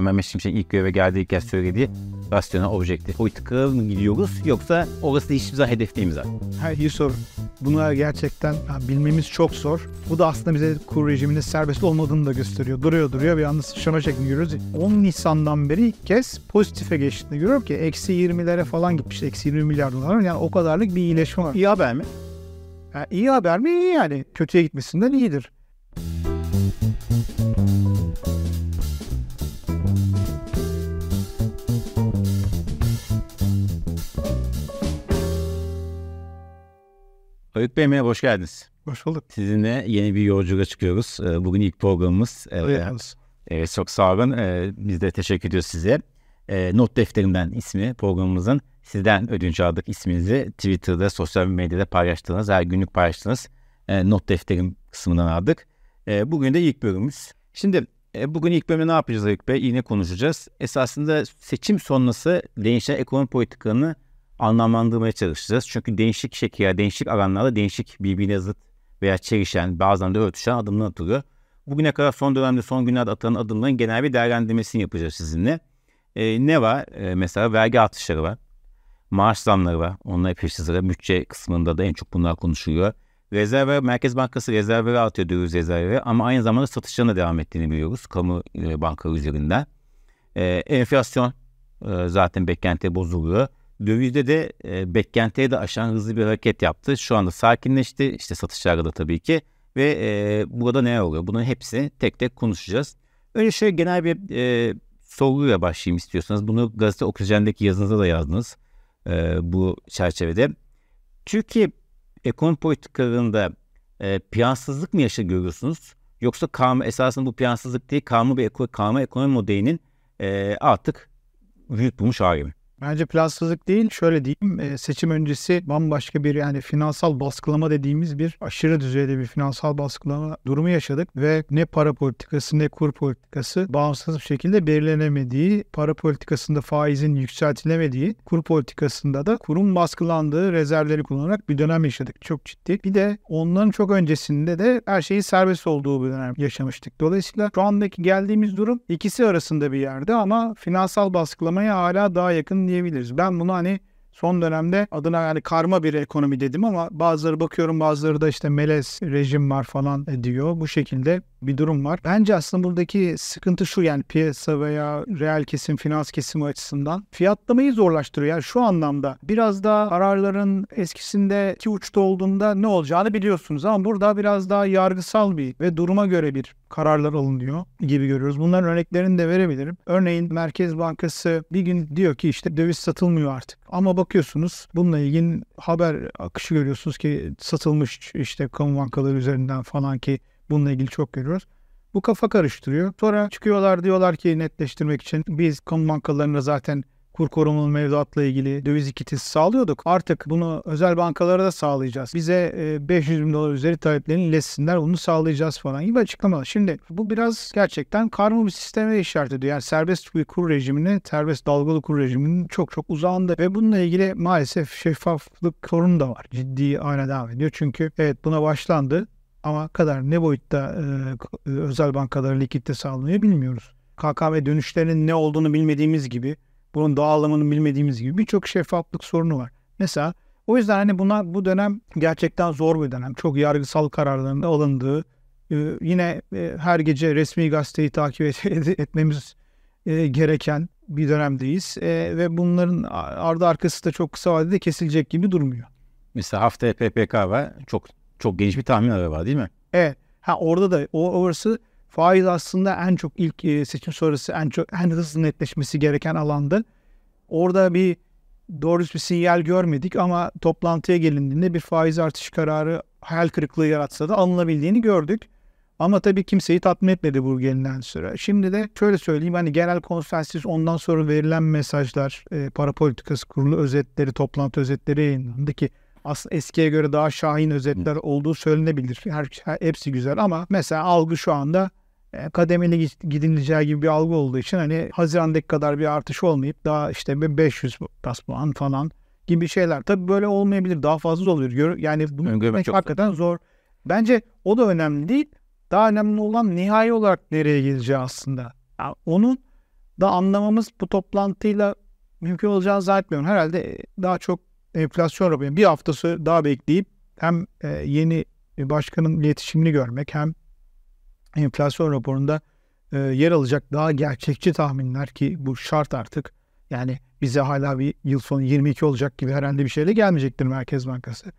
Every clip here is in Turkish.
Mehmet Şimşek ilk göreve geldiği söylediği rasyonel objektif politika mı gidiyoruz yoksa orası hiçbir zaman hedef değil mi zaten? Ha, iyi soru. Bunu gerçekten bilmemiz çok zor. Bu da aslında bize kur rejiminin serbest olmadığını da gösteriyor. Duruyor duruyor bir anda sıçrama şeklinde görüyoruz. 10 Nisan'dan beri ilk kez pozitife geçtiğini görüyorum ki eksi 20'lere falan gitmiş. Eksi 20 milyar dolar. Yani o kadarlık bir iyileşme var. İyi haber mi? Yani iyi haber mi? İyi yani. Kötüye gitmesinden iyidir. Öğüt Bey merhaba, hoş geldiniz. Hoş bulduk. Sizinle yeni bir yolculuğa çıkıyoruz. Ee, Bugün ilk programımız. Evet. Evet, çok sağ olun. Ee, Biz de teşekkür ediyoruz size. Ee, Not defterimden ismi programımızın. Sizden ödünç aldık isminizi. Twitter'da, sosyal medyada paylaştığınız, her günlük paylaştığınız e, not defterim kısmından aldık. Bugün de ilk bölümümüz. Şimdi e, bugün ilk bölümde ne yapacağız Ayık Bey? Yine konuşacağız. Esasında seçim sonrası değişen ekonomi politikalarını anlamlandırmaya çalışacağız. Çünkü değişik şekiller, değişik alanlarda değişik birbirine zıt veya çelişen, bazen de örtüşen adımlar atılıyor. Bugüne kadar son dönemde, son günlerde atılan adımların genel bir değerlendirmesini yapacağız sizinle. E, ne var? E, mesela vergi artışları var. Maaş zamları var. Peşi sıra bütçe kısmında da en çok bunlar konuşuluyor. Rezerv Merkez Bankası rezervleri artıyor döviz rezervleri ama aynı zamanda satışlarına devam ettiğini biliyoruz kamu e, bankaları üzerinden. E, enflasyon e, zaten beklenti bozuluyor. Dövizde de e, beklentiye de aşan hızlı bir hareket yaptı. Şu anda sakinleşti. İşte satışlarda da tabii ki. Ve e, burada ne oluyor? Bunun hepsini tek tek konuşacağız. Önce şöyle genel bir e, soruyla başlayayım istiyorsanız. Bunu gazete Oksijen'deki yazınızda da yazdınız. E, bu çerçevede. Türkiye ekonomi politikalarında e, piyansızlık mı yaşa görüyorsunuz? Yoksa karma, esasında bu piyansızlık değil, karma bir eko, karma ekonomi modelinin e, artık vücut bulmuş hali mi? Bence plansızlık değil, şöyle diyeyim, e, seçim öncesi bambaşka bir yani finansal baskılama dediğimiz bir aşırı düzeyde bir finansal baskılama durumu yaşadık ve ne para politikası ne kur politikası bağımsız bir şekilde belirlenemediği, para politikasında faizin yükseltilemediği, kur politikasında da kurun baskılandığı rezervleri kullanarak bir dönem yaşadık. Çok ciddi. Bir de onların çok öncesinde de her şeyin serbest olduğu bir dönem yaşamıştık. Dolayısıyla şu andaki geldiğimiz durum ikisi arasında bir yerde ama finansal baskılamaya hala daha yakın diyebiliriz. Ben bunu hani son dönemde adına yani karma bir ekonomi dedim ama bazıları bakıyorum bazıları da işte melez rejim var falan diyor. Bu şekilde bir durum var. Bence aslında buradaki sıkıntı şu yani piyasa veya reel kesim, finans kesimi açısından fiyatlamayı zorlaştırıyor. Yani şu anlamda biraz daha kararların eskisinde iki uçta olduğunda ne olacağını biliyorsunuz ama burada biraz daha yargısal bir ve duruma göre bir kararlar alınıyor gibi görüyoruz. Bunların örneklerini de verebilirim. Örneğin Merkez Bankası bir gün diyor ki işte döviz satılmıyor artık. Ama bakıyorsunuz bununla ilgili haber akışı görüyorsunuz ki satılmış işte kamu bankaları üzerinden falan ki bununla ilgili çok görüyoruz. Bu kafa karıştırıyor. Sonra çıkıyorlar diyorlar ki netleştirmek için biz kamu bankalarına zaten kur korumalı mevduatla ilgili döviz ikitisi sağlıyorduk. Artık bunu özel bankalara da sağlayacağız. Bize 500 bin dolar üzeri taleplerini iletsinler bunu sağlayacağız falan gibi açıklamalar. Şimdi bu biraz gerçekten karma bir sisteme işaret ediyor. Yani serbest bir kur rejimine, serbest dalgalı kur rejiminin çok çok uzağında ve bununla ilgili maalesef şeffaflık sorunu da var. Ciddi hale devam ediyor. Çünkü evet buna başlandı ama kadar ne boyutta e, özel bankalara likitte sağlanıyor bilmiyoruz. KKM dönüşlerinin ne olduğunu bilmediğimiz gibi bunun dağılımını bilmediğimiz gibi birçok şeffaflık sorunu var. Mesela o yüzden hani buna bu dönem gerçekten zor bir dönem. Çok yargısal kararların alındığı, e, yine e, her gece resmi gazeteyi takip et, etmemiz e, gereken bir dönemdeyiz. E, ve bunların ardı arkası da çok kısa vadede kesilecek gibi durmuyor. Mesela haftaya PPK var. Çok çok geniş bir tahmin var değil mi? Evet. Ha orada da o orası faiz aslında en çok ilk e, seçim sonrası en çok en hızlı netleşmesi gereken alandı. Orada bir doğru bir sinyal görmedik ama toplantıya gelindiğinde bir faiz artış kararı hayal kırıklığı yaratsa da alınabildiğini gördük. Ama tabii kimseyi tatmin etmedi bu gelinen süre. Şimdi de şöyle söyleyeyim hani genel konsensüs ondan sonra verilen mesajlar, e, para politikası kurulu özetleri, toplantı özetleri yayınlandı ki aslında eskiye göre daha şahin özetler olduğu söylenebilir. Her, hepsi güzel ama mesela algı şu anda e, kademeli gidileceği gibi bir algı olduğu için hani Haziran'daki kadar bir artış olmayıp daha işte 500 bas puan falan gibi şeyler. Tabii böyle olmayabilir. Daha fazla oluyor. Yani bunu Öngörmek hakikaten zor. Bence o da önemli değil. Daha önemli olan nihai olarak nereye gideceği aslında. Yani onun da anlamamız bu toplantıyla mümkün olacağını zannetmiyorum. Herhalde daha çok enflasyon raporu. Bir haftası daha bekleyip hem e, yeni başkanın iletişimini görmek hem enflasyon raporunda e, yer alacak daha gerçekçi tahminler ki bu şart artık. Yani bize hala bir yıl sonu 22 olacak gibi herhalde bir şeyle gelmeyecektir Merkez Bankası.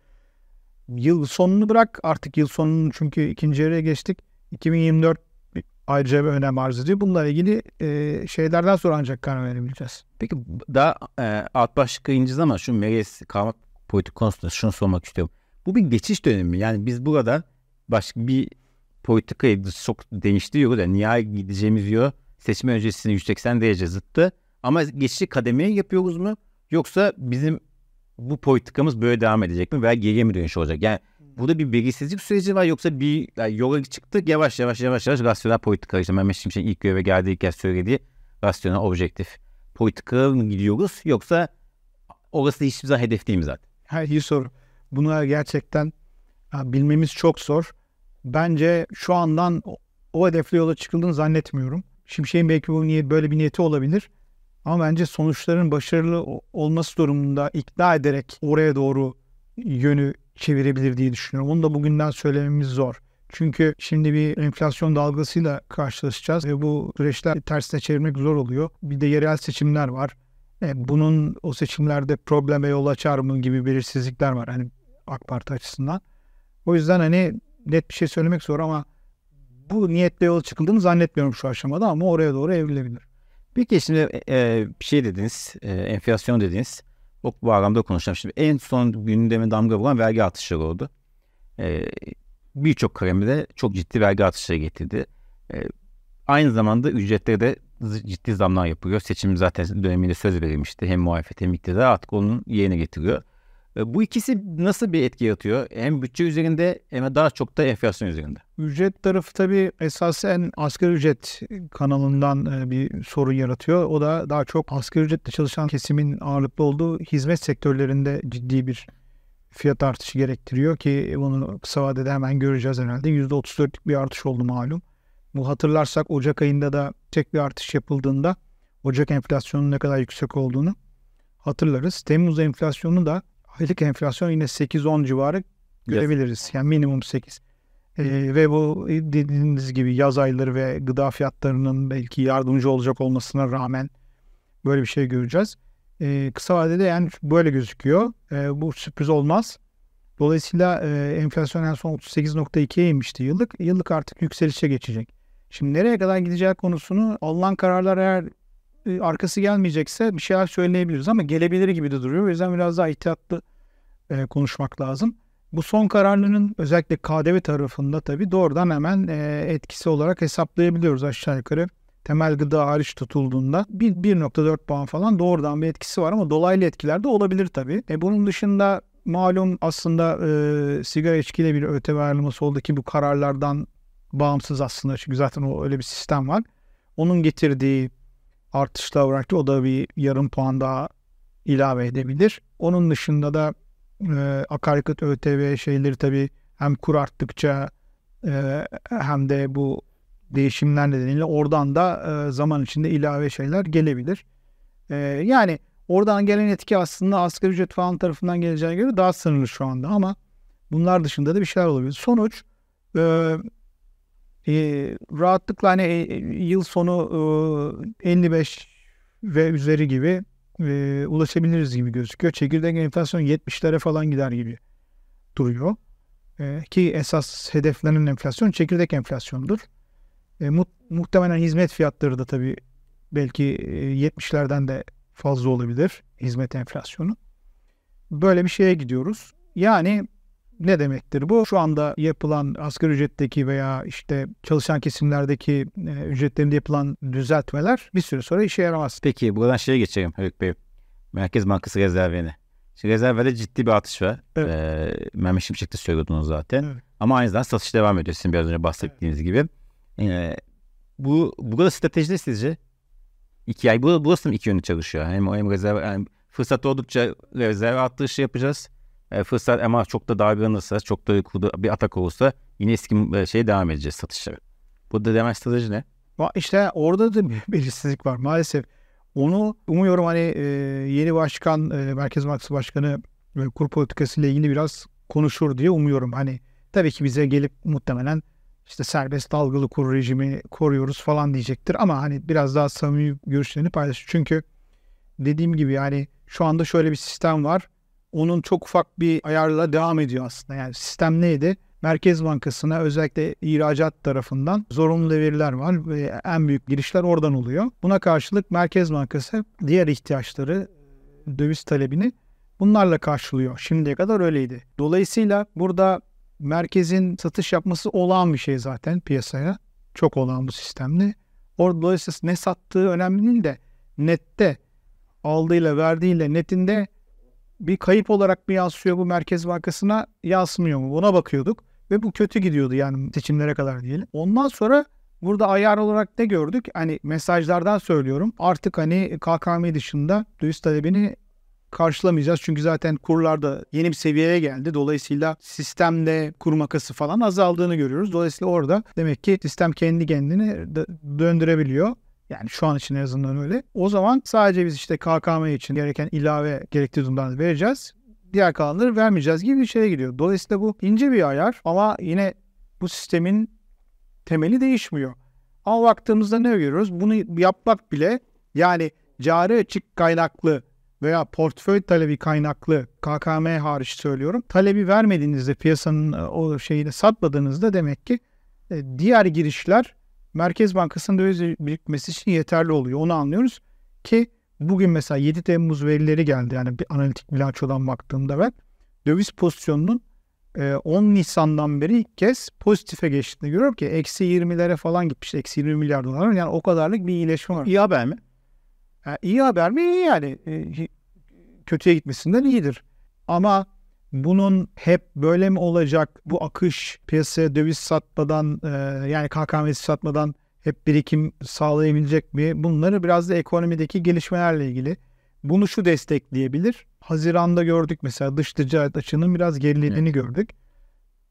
Yıl sonunu bırak artık yıl sonunun çünkü ikinci yarıya geçtik. 2024 ayrıca bir önem arz ediyor. Bununla ilgili e, şeylerden sonra ancak karar verebileceğiz. Peki daha e, alt başlık ineceğiz ama şu meclis kalmak politik konusunda şunu sormak istiyorum. Bu bir geçiş dönemi. Yani biz burada başka bir politikayı çok değiştiriyoruz. Yani nihai gideceğimiz yol seçim öncesinde 180 derece zıttı. Ama geçici kademeye yapıyoruz mu? Yoksa bizim bu politikamız böyle devam edecek mi veya geriye mi dönüş olacak? Yani burada bir belirsizlik süreci var yoksa bir yani yola çıktık yavaş yavaş yavaş yavaş rasyonel politika işte Mehmet Şimşek'in ilk göreve geldiği kez söylediği rasyonel objektif politika mı gidiyoruz yoksa orası hiçbir zaman hedef değil mi zaten? Ha, iyi soru. Bunu gerçekten bilmemiz çok zor. Bence şu andan o, hedefle yola çıkıldığını zannetmiyorum. Şimşek'in belki bu niyet, böyle bir niyeti olabilir. Ama bence sonuçların başarılı olması durumunda ikna ederek oraya doğru yönü çevirebilir diye düşünüyorum. Onu da bugünden söylememiz zor. Çünkü şimdi bir enflasyon dalgasıyla karşılaşacağız ve bu süreçler tersine çevirmek zor oluyor. Bir de yerel seçimler var. E, bunun o seçimlerde probleme yol açar mı gibi belirsizlikler var hani AK Parti açısından. O yüzden hani net bir şey söylemek zor ama bu niyetle yola çıkıldığını zannetmiyorum şu aşamada ama oraya doğru evrilebilir. Peki şimdi e, bir şey dediniz, e, enflasyon dediniz. O bağlamda konuşacağım. Şimdi en son gündeme damga vuran vergi artışları oldu. E, Birçok kalemde çok ciddi vergi artışları getirdi. E, aynı zamanda ücretlere de ciddi zamlar yapıyor. Seçim zaten döneminde söz verilmişti. Hem muhalefet hem iktidar artık onun yerine getiriyor. E, bu ikisi nasıl bir etki yaratıyor? Hem bütçe üzerinde hem daha çok da enflasyon üzerinde. Ücret tarafı tabii esasen asgari ücret kanalından e, bir sorun yaratıyor. O da daha çok asgari ücretle çalışan kesimin ağırlıklı olduğu hizmet sektörlerinde ciddi bir fiyat artışı gerektiriyor ki bunu kısa vadede hemen göreceğiz herhalde. %34'lük bir artış oldu malum. Bu hatırlarsak Ocak ayında da tek bir artış yapıldığında Ocak enflasyonunun ne kadar yüksek olduğunu hatırlarız. Temmuz enflasyonu da aylık enflasyon yine 8-10 civarı görebiliriz. Yani minimum 8. Ee, ve bu dediğiniz gibi yaz ayları ve gıda fiyatlarının belki yardımcı olacak olmasına rağmen böyle bir şey göreceğiz. Ee, kısa vadede yani böyle gözüküyor. Ee, bu sürpriz olmaz. Dolayısıyla e, enflasyon en son 38.2'ye inmişti yıllık. Yıllık artık yükselişe geçecek. Şimdi nereye kadar gideceği konusunu alınan kararlar eğer e, arkası gelmeyecekse bir şeyler söyleyebiliriz ama gelebilir gibi de duruyor. O yüzden biraz daha ihtiyatlı e, konuşmak lazım. Bu son kararların özellikle KDV tarafında tabii doğrudan hemen e, etkisi olarak hesaplayabiliyoruz aşağı yukarı. Temel gıda hariç tutulduğunda 1.4 puan falan doğrudan bir etkisi var ama dolaylı etkiler de olabilir tabii. E, bunun dışında malum aslında e, sigara içkiyle bir ÖTV ayrılması oldu ki bu kararlardan bağımsız aslında çünkü zaten o öyle bir sistem var. Onun getirdiği artışla olarak o da bir yarım puan daha ilave edebilir. Onun dışında da e, akaryakıt ÖTV şeyleri tabii hem kur arttıkça e, hem de bu değişimler nedeniyle oradan da e, zaman içinde ilave şeyler gelebilir. E, yani oradan gelen etki aslında asgari ücret falan tarafından geleceğine göre daha sınırlı şu anda ama bunlar dışında da bir şeyler olabilir. Sonuç e, e, rahatlıkla hani e, yıl sonu e, 55 ve üzeri gibi e, ulaşabiliriz gibi gözüküyor. Çekirdek enflasyon 70'lere falan gider gibi duruyor. E, ki esas hedeflenen enflasyon çekirdek enflasyonudur. E, mu- muhtemelen hizmet fiyatları da tabii belki e, 70'lerden de fazla olabilir hizmet enflasyonu. Böyle bir şeye gidiyoruz. Yani ne demektir bu? Şu anda yapılan asgari ücretteki veya işte çalışan kesimlerdeki e, ücretlerinde yapılan düzeltmeler bir süre sonra işe yaramaz. Peki buradan şeye geçelim Haluk Bey. Merkez Bankası rezervine. Şimdi rezervede ciddi bir artış var. Evet. Ee, Mehmet Şimşek de onu zaten. Evet. Ama aynı zamanda satış devam ediyor sizin biraz önce bahsettiğiniz evet. gibi. Ee, bu burada strateji ne sizce? İki ay. Bu, burası mı iki yönlü çalışıyor? Hem, hem rezerv, yani fırsat oldukça rezerv artışı yapacağız. E, fırsat ama çok da darlanırsa, çok da bir atak olursa yine eski e, şeye devam edeceğiz satışlara. Burada temel strateji ne? İşte orada da bir belirsizlik var maalesef. Onu umuyorum hani e, yeni başkan, e, Merkez Bankası Başkanı ve kur politikası ile ilgili biraz konuşur diye umuyorum. Hani tabii ki bize gelip muhtemelen işte serbest dalgalı kur rejimi koruyoruz falan diyecektir ama hani biraz daha samimi görüşlerini paylaşır. Çünkü dediğim gibi yani şu anda şöyle bir sistem var. Onun çok ufak bir ayarla devam ediyor aslında. Yani sistem neydi? Merkez Bankası'na özellikle ihracat tarafından zorunlu veriler var ve en büyük girişler oradan oluyor. Buna karşılık Merkez Bankası diğer ihtiyaçları, döviz talebini bunlarla karşılıyor. Şimdiye kadar öyleydi. Dolayısıyla burada merkezin satış yapması olağan bir şey zaten piyasaya. Çok olağan bu sistemli. Orada dolayısıyla ne sattığı önemli değil de nette aldığıyla verdiğiyle netinde bir kayıp olarak mı yansıyor bu Merkez Bankası'na yansımıyor mu? Buna bakıyorduk. Ve bu kötü gidiyordu yani seçimlere kadar diyelim. Ondan sonra burada ayar olarak ne gördük? Hani mesajlardan söylüyorum. Artık hani KKM dışında döviz talebini karşılamayacağız. Çünkü zaten kurlarda yeni bir seviyeye geldi. Dolayısıyla sistemde kur makası falan azaldığını görüyoruz. Dolayısıyla orada demek ki sistem kendi kendini döndürebiliyor. Yani şu an için en azından öyle. O zaman sadece biz işte KKM için gereken ilave gerektiği durumdan vereceğiz diğer kalanları vermeyeceğiz gibi bir şeye gidiyor. Dolayısıyla bu ince bir ayar ama yine bu sistemin temeli değişmiyor. Ama baktığımızda ne görüyoruz? Bunu yapmak bile yani cari açık kaynaklı veya portföy talebi kaynaklı KKM hariç söylüyorum. Talebi vermediğinizde piyasanın e, o şeyini satmadığınızda demek ki e, diğer girişler Merkez Bankası'nın döviz birikmesi için yeterli oluyor. Onu anlıyoruz ki Bugün mesela 7 Temmuz verileri geldi. Yani bir analitik bilançodan baktığımda ben döviz pozisyonunun 10 e, Nisan'dan beri ilk kez pozitife geçtiğini görüyorum ki eksi 20'lere falan gitmiş. Eksi 20 milyar dolar. Yani o kadarlık bir iyileşme var. İyi haber mi? Yani iyi haber mi? İyi yani. E, kötüye gitmesinden iyidir. Ama bunun hep böyle mi olacak? Bu akış piyasaya döviz satmadan e, yani KKM'si satmadan hep birikim sağlayabilecek mi? Bunları biraz da ekonomideki gelişmelerle ilgili. Bunu şu destekleyebilir. Haziranda gördük mesela dış ticaret açığının biraz gerilediğini evet. gördük.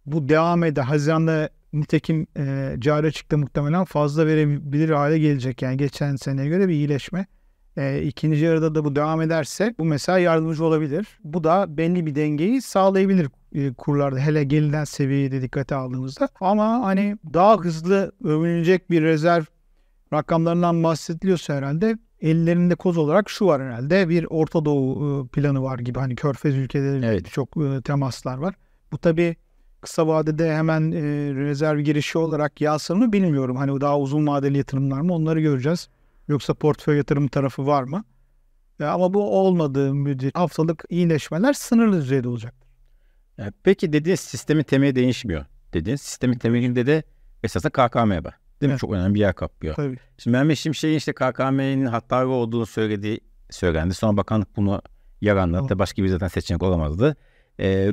Bu devam eder. Haziranda nitekim e, cari açıkta muhtemelen fazla verebilir hale gelecek. Yani geçen seneye göre bir iyileşme. E, ikinci yarıda da bu devam ederse bu mesela yardımcı olabilir. Bu da belli bir dengeyi sağlayabilir e, kurlarda hele gelinen seviyeyi de dikkate aldığımızda. Ama hani daha hızlı övünecek bir rezerv rakamlarından bahsediliyorsa herhalde ellerinde koz olarak şu var herhalde bir Orta Doğu e, planı var gibi hani Körfez ülkeleri evet. çok e, temaslar var. Bu tabi kısa vadede hemen e, rezerv girişi olarak yansır mı bilmiyorum. Hani daha uzun vadeli yatırımlar mı onları göreceğiz. Yoksa portföy yatırım tarafı var mı? Ya ama bu olmadığı müddetçe haftalık iyileşmeler sınırlı düzeyde olacak. Peki dediğiniz sistemin temeli değişmiyor. Dediğiniz sistemin temelinde de esasında KKM var. Değil mi? Evet. Çok önemli bir yer kaplıyor. Tabii. Şimdi Mehmet Şimşek'in işte KKM'nin hatalı olduğunu söylediği söylendi. Sonra bakanlık bunu yalanladı. Tamam. Başka bir zaten seçenek olamazdı. Ee,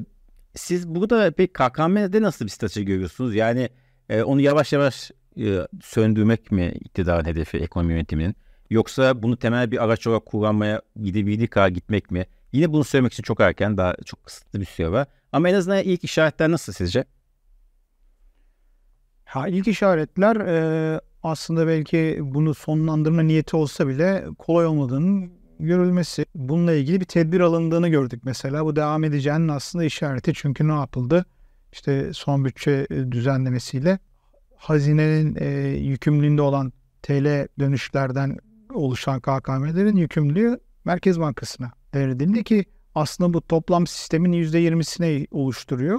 siz burada pek KKM'de nasıl bir strateji görüyorsunuz? Yani e, onu yavaş yavaş e, söndürmek mi iktidarın hedefi ekonomi yönetiminin? Yoksa bunu temel bir araç olarak kullanmaya gidebildiği kadar gitmek mi? Yine bunu söylemek için çok erken, daha çok kısıtlı bir süre var. Ama en azından ilk işaretler nasıl sizce? Ha, ilk işaretler e, aslında belki bunu sonlandırma niyeti olsa bile kolay olmadığının görülmesi. Bununla ilgili bir tedbir alındığını gördük mesela. Bu devam edeceğinin aslında işareti. Çünkü ne yapıldı? İşte son bütçe e, düzenlemesiyle hazinenin e, yükümlülüğünde olan TL dönüşlerden oluşan KKM'lerin yükümlülüğü Merkez Bankası'na devredildi ki aslında bu toplam sistemin %20'sine oluşturuyor.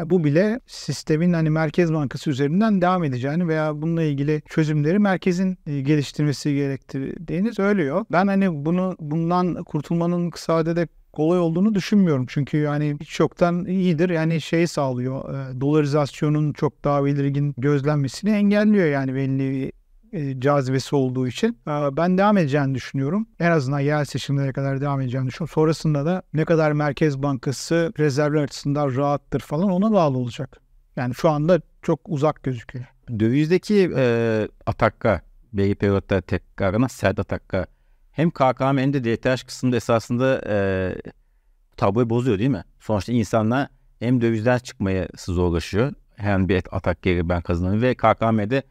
E bu bile sistemin hani Merkez Bankası üzerinden devam edeceğini veya bununla ilgili çözümleri merkezin e, geliştirmesi gerektirdiğini söylüyor. Ben hani bunu bundan kurtulmanın kısa vadede kolay olduğunu düşünmüyorum. Çünkü yani hiç yoktan iyidir. Yani şey sağlıyor. E, dolarizasyonun çok daha belirgin gözlenmesini engelliyor yani belli e, cazibesi olduğu için e, ben devam edeceğini düşünüyorum. En azından yerel seçimlere kadar devam edeceğini düşünüyorum. Sonrasında da ne kadar Merkez Bankası rezervler açısından rahattır falan ona bağlı olacak. Yani şu anda çok uzak gözüküyor. Dövizdeki e, atakka, periyotta tekrarına sert atakka hem KKM hem de DTH kısmında esasında e, tabloyu bozuyor değil mi? Sonuçta insanlar hem dövizden çıkmaya zorlaşıyor hem bir atak geri ben kazanıyorum ve KKM'de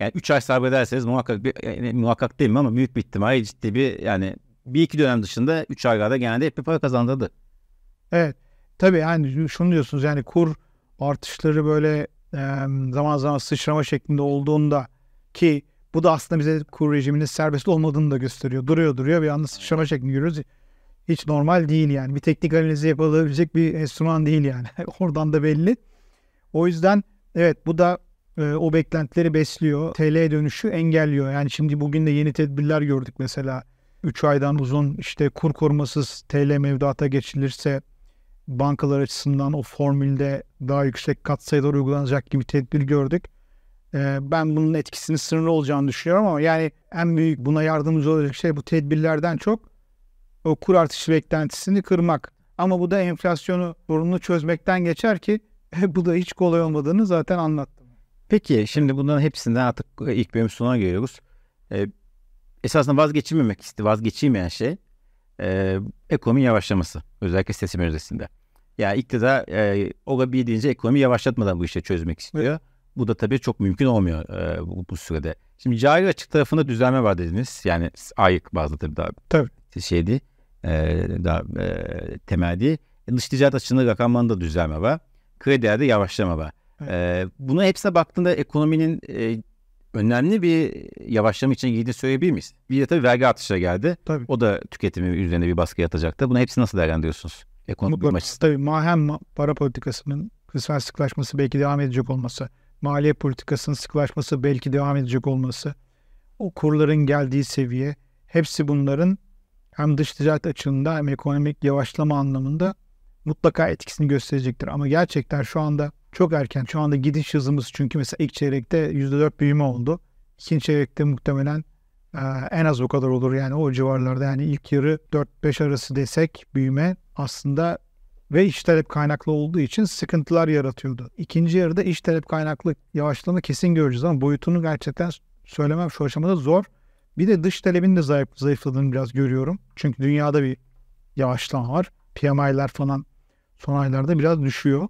Yani 3 ay sabrederseniz muhakkak bir, yani muhakkak değil mi ama büyük bir ihtimalle ciddi bir yani bir iki dönem dışında 3 aylarda genelde hep bir para kazandırdı. Evet. Tabii yani şunu diyorsunuz yani kur artışları böyle e, zaman zaman sıçrama şeklinde olduğunda ki bu da aslında bize kur rejiminin serbest olmadığını da gösteriyor. Duruyor duruyor bir anda sıçrama şeklinde görüyoruz. Hiç normal değil yani. Bir teknik analizi yapılabilecek bir enstrüman değil yani. Oradan da belli. O yüzden evet bu da e, o beklentileri besliyor. TL dönüşü engelliyor. Yani şimdi bugün de yeni tedbirler gördük mesela. 3 aydan uzun işte kur korumasız TL mevduata geçilirse bankalar açısından o formülde daha yüksek katsayılar uygulanacak gibi tedbir gördük. Ben bunun etkisinin sınırlı olacağını düşünüyorum ama yani en büyük buna yardımcı olacak şey bu tedbirlerden çok o kur artışı beklentisini kırmak. Ama bu da enflasyonu sorununu çözmekten geçer ki bu da hiç kolay olmadığını zaten anlattım. Peki şimdi bunların hepsinden artık ilk bölüm sonuna geliyoruz. Ee, esasında vazgeçilmemek isti, vazgeçilmeyen şey e, ekonomi yavaşlaması. Özellikle seçim öncesinde. Yani iktidar e, olabildiğince ekonomi yavaşlatmadan bu işi çözmek istiyor. Evet. Bu da tabii çok mümkün olmuyor e, bu, bu sürede. Şimdi cari açık tarafında düzelme var dediniz. Yani ayık bazı tabii daha tabii. şeydi. E, daha e, temel değil. E, dış ticaret açığında rakamlarında düzelme var. Kredilerde yavaşlama var. Evet. E, buna hepsine baktığında ekonominin e, önemli bir yavaşlama için girdiğini söyleyebilir miyiz? Bir de tabii vergi artışları geldi. Tabii. O da tüketimi üzerine bir baskı yatacaktı. Bunu hepsi nasıl değerlendiriyorsunuz? Ekonomik Mutlaka. Tabii hem para politikasının kısmen sıklaşması belki devam edecek olması, maliye politikasının sıklaşması belki devam edecek olması, o kurların geldiği seviye, hepsi bunların hem dış ticaret açığında hem ekonomik yavaşlama anlamında mutlaka etkisini gösterecektir. Ama gerçekten şu anda çok erken. Şu anda gidiş hızımız çünkü mesela ilk çeyrekte %4 büyüme oldu. İkinci çeyrekte muhtemelen e, en az o kadar olur yani o civarlarda. Yani ilk yarı 4-5 arası desek büyüme aslında ve iş talep kaynaklı olduğu için sıkıntılar yaratıyordu. İkinci yarıda iş talep kaynaklı yavaşlama kesin göreceğiz ama boyutunu gerçekten söylemem şu aşamada zor. Bir de dış talebin de zayıf, zayıfladığını biraz görüyorum. Çünkü dünyada bir yavaşlama var. PMI'ler falan son aylarda biraz düşüyor.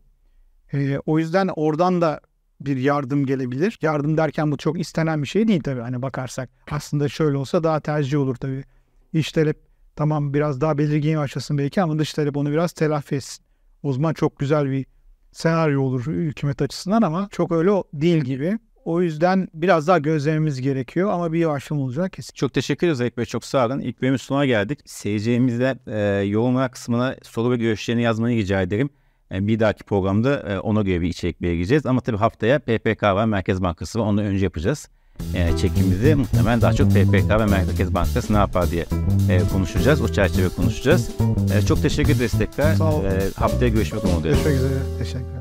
E, o yüzden oradan da bir yardım gelebilir. Yardım derken bu çok istenen bir şey değil tabii hani bakarsak. Aslında şöyle olsa daha tercih olur tabii. İş talep tamam biraz daha belirgin başlasın belki ama dış talep onu biraz telafi etsin. O zaman çok güzel bir senaryo olur hükümet açısından ama çok öyle değil gibi. O yüzden biraz daha gözlememiz gerekiyor ama bir yavaşlama olacak kesin. Çok teşekkür ederiz Zayıf Bey. Çok sağ olun. İlk bölümün sonuna geldik. Seyircilerimizle e, yorumlar kısmına soru ve görüşlerini yazmanı rica ederim. E, bir dahaki programda e, ona göre bir içerik belirleyeceğiz. Ama tabii haftaya PPK var, Merkez Bankası var. Onu önce yapacağız. E, çekimimizi muhtemelen daha çok PPK ve Merkez Bankası ne yapar diye e, konuşacağız. O çerçeve konuşacağız. E, çok teşekkür ederiz tekrar. Sağ olun. E, haftaya görüşmek umuduyla. Görüşmek üzere. Teşekkürler.